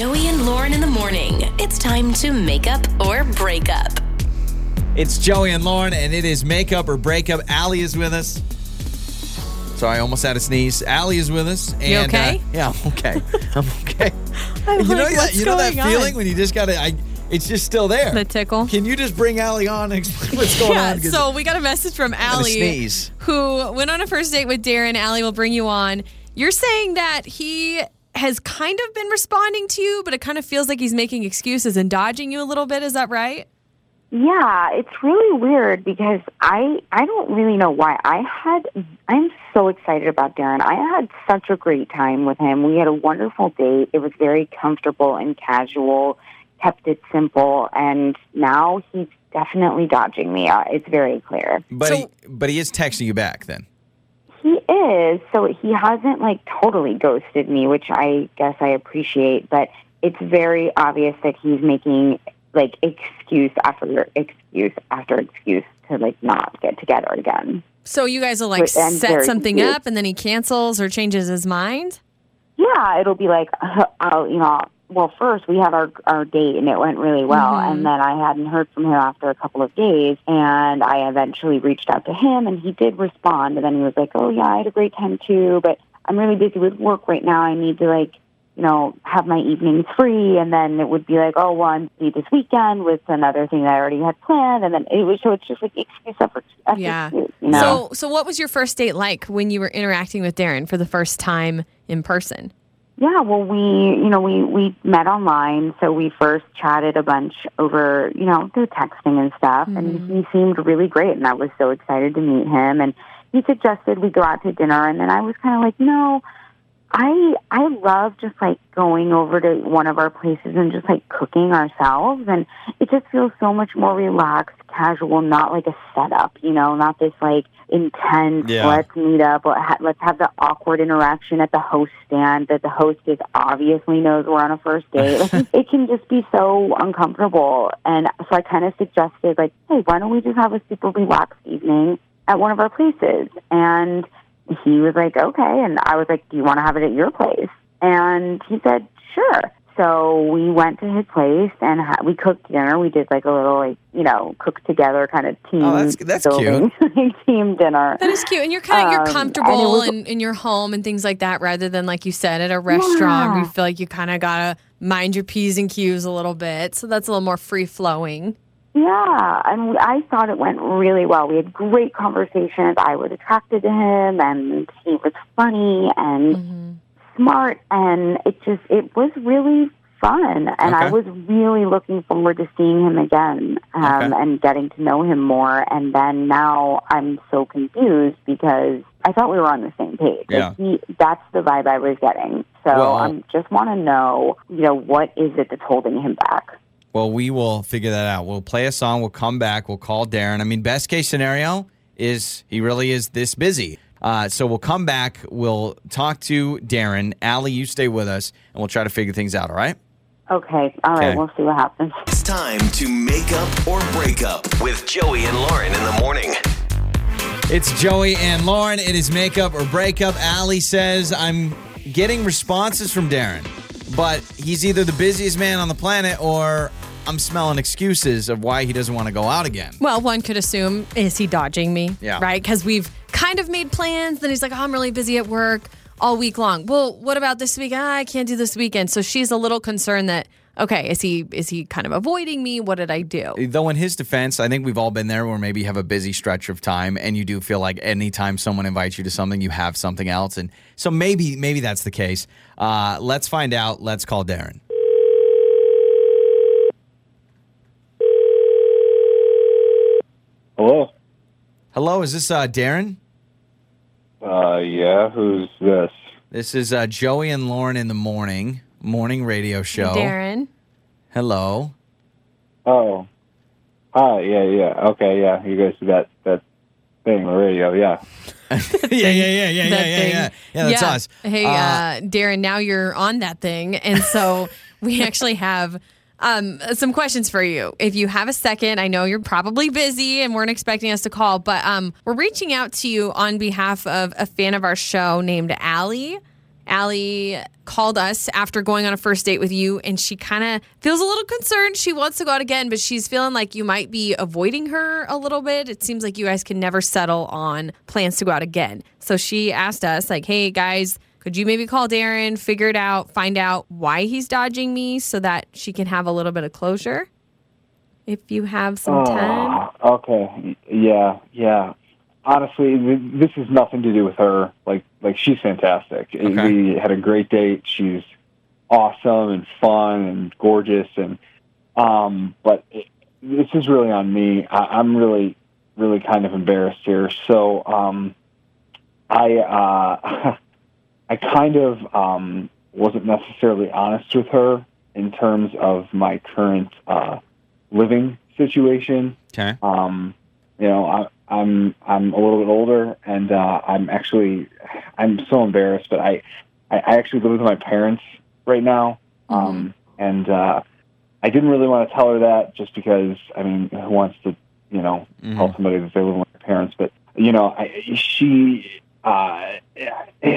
Joey and Lauren in the morning. It's time to make up or break up. It's Joey and Lauren, and it is make up or break up. Ally is with us. Sorry, I almost had a sneeze. Ally is with us. And, You okay? Uh, yeah, I'm okay. I'm okay. I'm you know like, that what's you know that going on? feeling when you just gotta. It's just still there. The tickle? Can you just bring Ally on and explain what's going yeah, on? 'Cause so we got a message from I a Ally sneeze. who went on a first date with Darren. Ally will bring you on. You're saying that he has kind of been responding to you, but it kind of feels like he's making excuses and dodging you a little bit. Is that right? Yeah, it's really weird because I I don't really know why. I had I'm so excited about Darren. I had such a great time with him. We had a wonderful date. It was very comfortable and casual. Kept it simple, and now he's definitely dodging me. Uh, It's very clear. but So- he, but he is texting you back then. Is. So he hasn't like totally ghosted me, which I guess I appreciate, but it's very obvious that he's making like excuse after excuse after excuse to like not get together again. So you guys will like But set something confused. up and then he cancels or changes his mind? Yeah, it'll be like, I'll, you know, well, first we had our our date and it went really well, and mm-hmm. then I hadn't heard from him after a couple of days, and I eventually reached out to him, and he did respond, and then he was like, oh yeah, I had a great time too, but I'm really busy with work right now. I need to like, you know, have my evenings free, and then it would be like, oh, well, I'm busy this weekend with another thing that I already had planned, and then it was so it's just like excuse after after Yeah. you know. So so what was your first date like when you were interacting with Darren for the first time in person? Yeah, well, we, you know, we we met online, so we first chatted a bunch over, you know, through texting and stuff, and mm-hmm. he seemed really great, and I was so excited to meet him. And he suggested we go out to dinner, and then I was kind of like, no, I I love just like going over to one of our places and just like cooking ourselves, and it just feels so much more relaxed, casual, not like a setup, you know, not this like intense. Yeah. Let's meet up. Ha- let's have the awkward interaction at the host stand that the hostess obviously knows we're on a first date. Like, it can just be so uncomfortable, and so I kind of suggested like, hey, why don't we just have a super relaxed evening at one of our places? And he was like, okay. And I was like, do you want to have it at your place? And he said, sure. So we went to his place and ha- we cooked dinner. We did like a little, like, you know, cook together kind of team. Oh, that's- that's building, team dinner. That is cute. And you're kind of Um, you're and it comfortable was- in, in your home and things like that rather than like you said at a restaurant where you feel like you kind of got to mind your P's and Q's a little bit. So that's a little more free flowing. Yeah, and I thought it went really well. We had great conversations. I was attracted to him, and he was funny and smart, and it just it was really fun. And I was really looking forward to seeing him again um, Okay. and getting to know him more. And then now I'm so confused because I thought we were on the same page. Like, Yeah. he, that's the vibe I was getting. So Well- I just want to know, you know, what is it that's holding him back? Well, we will figure that out. We'll play a song. We'll come back. We'll call Darren. I mean, best case scenario is he really is this busy. Uh, so we'll come back. We'll talk to Darren. Ally, you stay with us, and we'll try to figure things out. All right? Okay, all right, Okay. we'll see what happens. It's time to make up or break up with Joey and Lauren in the morning. It's Joey and Lauren. It is make up or break up. Ally says I'm getting responses from Darren, but he's either the busiest man on the planet or I'm smelling excuses of why he doesn't want to go out again. Well, one could assume, is he dodging me? Yeah. Right? Because we've kind of made plans. Then he's like, oh, I'm really busy at work all week long. Well, what about this week? Ah, I can't do this weekend. So she's a little concerned that, okay, is he is he kind of avoiding me? What did I do? Though in his defense, I think we've all been there where maybe you have a busy stretch of time and you do feel like anytime someone invites you to something, you have something else. And so maybe maybe that's the case. Uh, let's find out. Let's call Darren. Hello. Hello, is this uh, Darren? Uh, yeah. Who's this? This is uh, Joey and Lauren in the morning morning radio show. Darren. Hello. Oh. Hi. Yeah. Yeah. Okay. Yeah. You guys do that that thing on the radio. Yeah. yeah, yeah, yeah, yeah, yeah, yeah, yeah. Yeah, that's us. Hey, uh, Darren, now you're on that thing. And so we actually have um, some questions for you. If you have a second, I know you're probably busy and weren't expecting us to call, but um, we're reaching out to you on behalf of a fan of our show named Ally. Ally called us after going on a first date with you, and she kind of feels a little concerned. She wants to go out again, but she's feeling like you might be avoiding her a little bit. It seems like you guys can never settle on plans to go out again. So she asked us, like, hey, guys, could you maybe call Darren, figure it out, find out why he's dodging me so that she can have a little bit of closure? If you have some time. Oh, okay. Yeah, yeah. Honestly, th- this has nothing to do with her. Like, like she's fantastic. Okay. We had a great date. She's awesome and fun and gorgeous, and um. But it, this is really on me. I, I'm really, really kind of embarrassed here. So, um, I, uh, I kind of um wasn't necessarily honest with her in terms of my current uh living situation. Okay. Um, you know, I, I'm I'm a little bit older, and uh, I'm actually I'm so embarrassed, but I I I actually live with my parents right now, um, and uh, I didn't really want to tell her that just because I mean, who wants to you know tell somebody that they live with their parents? But you know, I, she uh,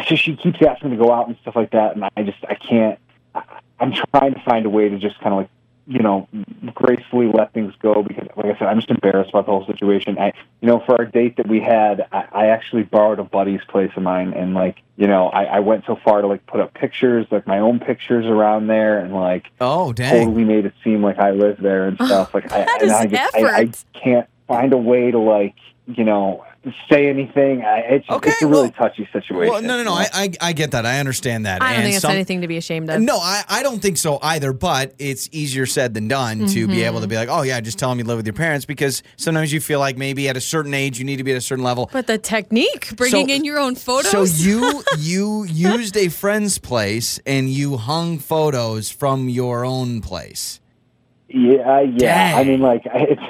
so she keeps asking me to go out and stuff like that, and I just I can't. I, I'm trying to find a way to just kind of like you know, gracefully let things go because, like I said, I'm just embarrassed about the whole situation. I, you know, for our date that we had, I, I actually borrowed a buddy's place of mine, and like, you know, I, I went so far to like put up pictures, like my own pictures around there, and like Oh, dang. totally made it seem like I lived there and stuff. Like, I, that and is I just, I, I can't find a way to like, you know, say anything. I, it's Okay, it's a really well- touchy situation. Well, no, no, no. I, I, I get that. I understand that. I don't And think it's some- anything to be ashamed of. No, I, I don't think so either, but it's easier said than done to be mm-hmm. able to be like, oh, yeah, just tell them you live with your parents because sometimes you feel like maybe at a certain age you need to be at a certain level. But the technique, bringing So- in your own photos. So you you used a friend's place and you hung photos from your own place. yeah, yeah. I mean, like, it's.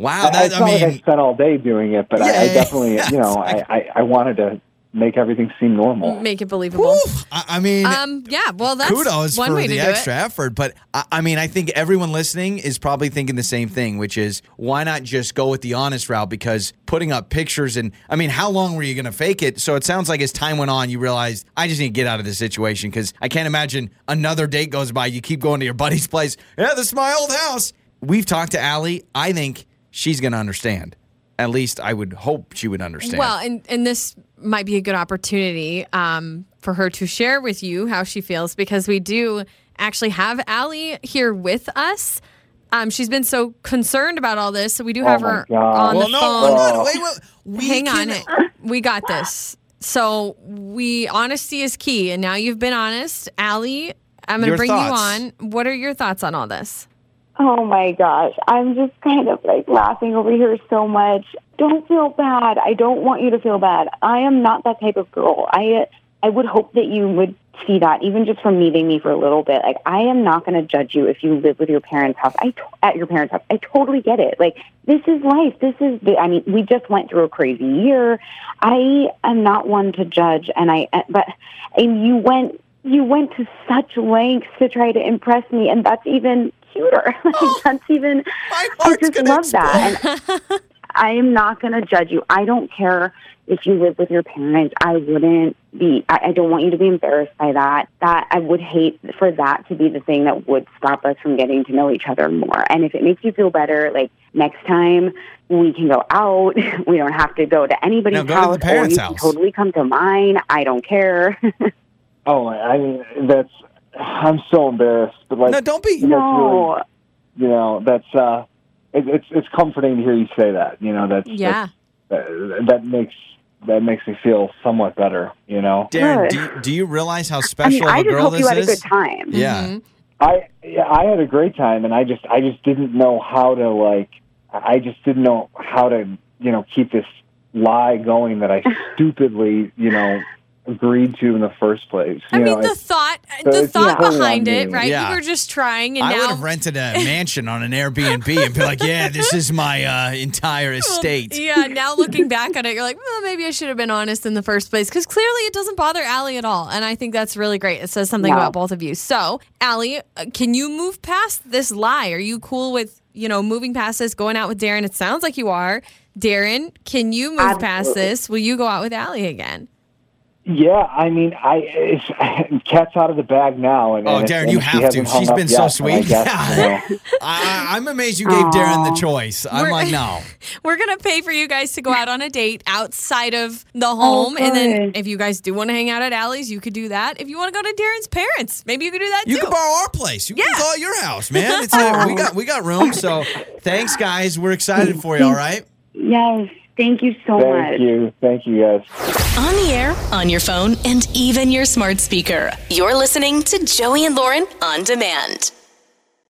Wow, I- that it's I not like I spent all day doing it, but I, I definitely, yeah, you know, I, I, I wanted to make everything seem normal. make it believable. whew, I, I mean, Um, yeah, well, that's kudos one for way the to extra effort. But I, I mean, I think everyone listening is probably thinking the same thing, which is why not just go with the honest route? Because putting up pictures and I mean, how long were you going to fake it? So it sounds like as time went on, you realized I just need to get out of this situation because I can't imagine another date goes by. You keep going to your buddy's place. Yeah, this is my old house. We've talked to Ally. I think she's going to understand. At least I would hope she would understand. Well, and and this might be a good opportunity um, for her to share with you how she feels because we do actually have Ally here with us. Um, she's been so concerned about all this, so we do have Oh her God. on well, the no, phone. hold on. Wait, wait. We Hang can- on, we got this. So we honesty is key, and now you've been honest, Ally. I'm going to bring thoughts. you on. What are your thoughts on all this? Oh my gosh. I'm just kind of like laughing over here so much. Don't feel bad. I don't want you to feel bad. I am not that type of girl. I I would hope that you would see that even just from meeting me for a little bit. Like I am not going to judge you if you live with your parents' house. I to- at your parents' house. I totally get it. Like this is life. This is the I mean, we just went through a crazy year. I am not one to judge and I but and you went you went to such lengths to try to impress me and that's even cuter. like oh, that's even My I just gonna love that. And I am not going to judge you. I don't care if you live with your parents. I wouldn't be. I, I don't want you to be embarrassed by that. That I would hate for that to be the thing that would stop us from getting to know each other more. And if it makes you feel better, like next time we can go out. We don't have to go to anybody's No, go to the house, or parents' you can house. totally come to mine. I don't care. Oh, I mean, that's. I'm so embarrassed, but like, No, don't be. That's no. really, you know, that's. uh it, It's it's comforting to hear you say that. You know, that's Yeah. that's- that, that makes that makes me feel somewhat better. You know, Darren, do you, do you realize how I special mean, I of a just girl hope this you had is? a good time. Yeah. Mhm. I yeah, I had a great time, and I just I just didn't know how to like. I just didn't know how to you know keep this lie going that I stupidly you know agreed to in the first place. I You mean, know, the thought, so the thought behind it, me. right? Yeah. You were just trying, and I now would have rented a mansion on an Airbnb and be like, yeah, this is my uh, entire estate. Yeah, now looking back on it, you're like, well, maybe I should have been honest in the first place because clearly it doesn't bother Ally at all. And I think that's really great. It says something No. about both of you. So, Ally, uh, can you move past this lie? Are you cool with, you know, moving past this, going out with Darren? It sounds like you are. Darren, can you move past this? Will you go out with Ally again? Yeah, I mean, I it's, cat's out of the bag now. And, Oh, and Darren, and you she have to. hasn't hung been yet, so and I sweet. guess, you know, I, I'm amazed you gave Darren the choice. I'm We're- like, no. We're gonna pay for you guys to go out on a date outside of the oh, home, and then if you guys do want to hang out at Ally's, you could do that. If you want to go to Darren's parents, maybe you could do that too. You too. can borrow our place. You can Yeah. call it your house, man. It's a, we got we got room. So thanks, guys. We're excited for you. All right. Yes, thank you so much. thank you, thank you guys. On the air, on your phone, and even your smart speaker. You're listening to Joey and Lauren on demand.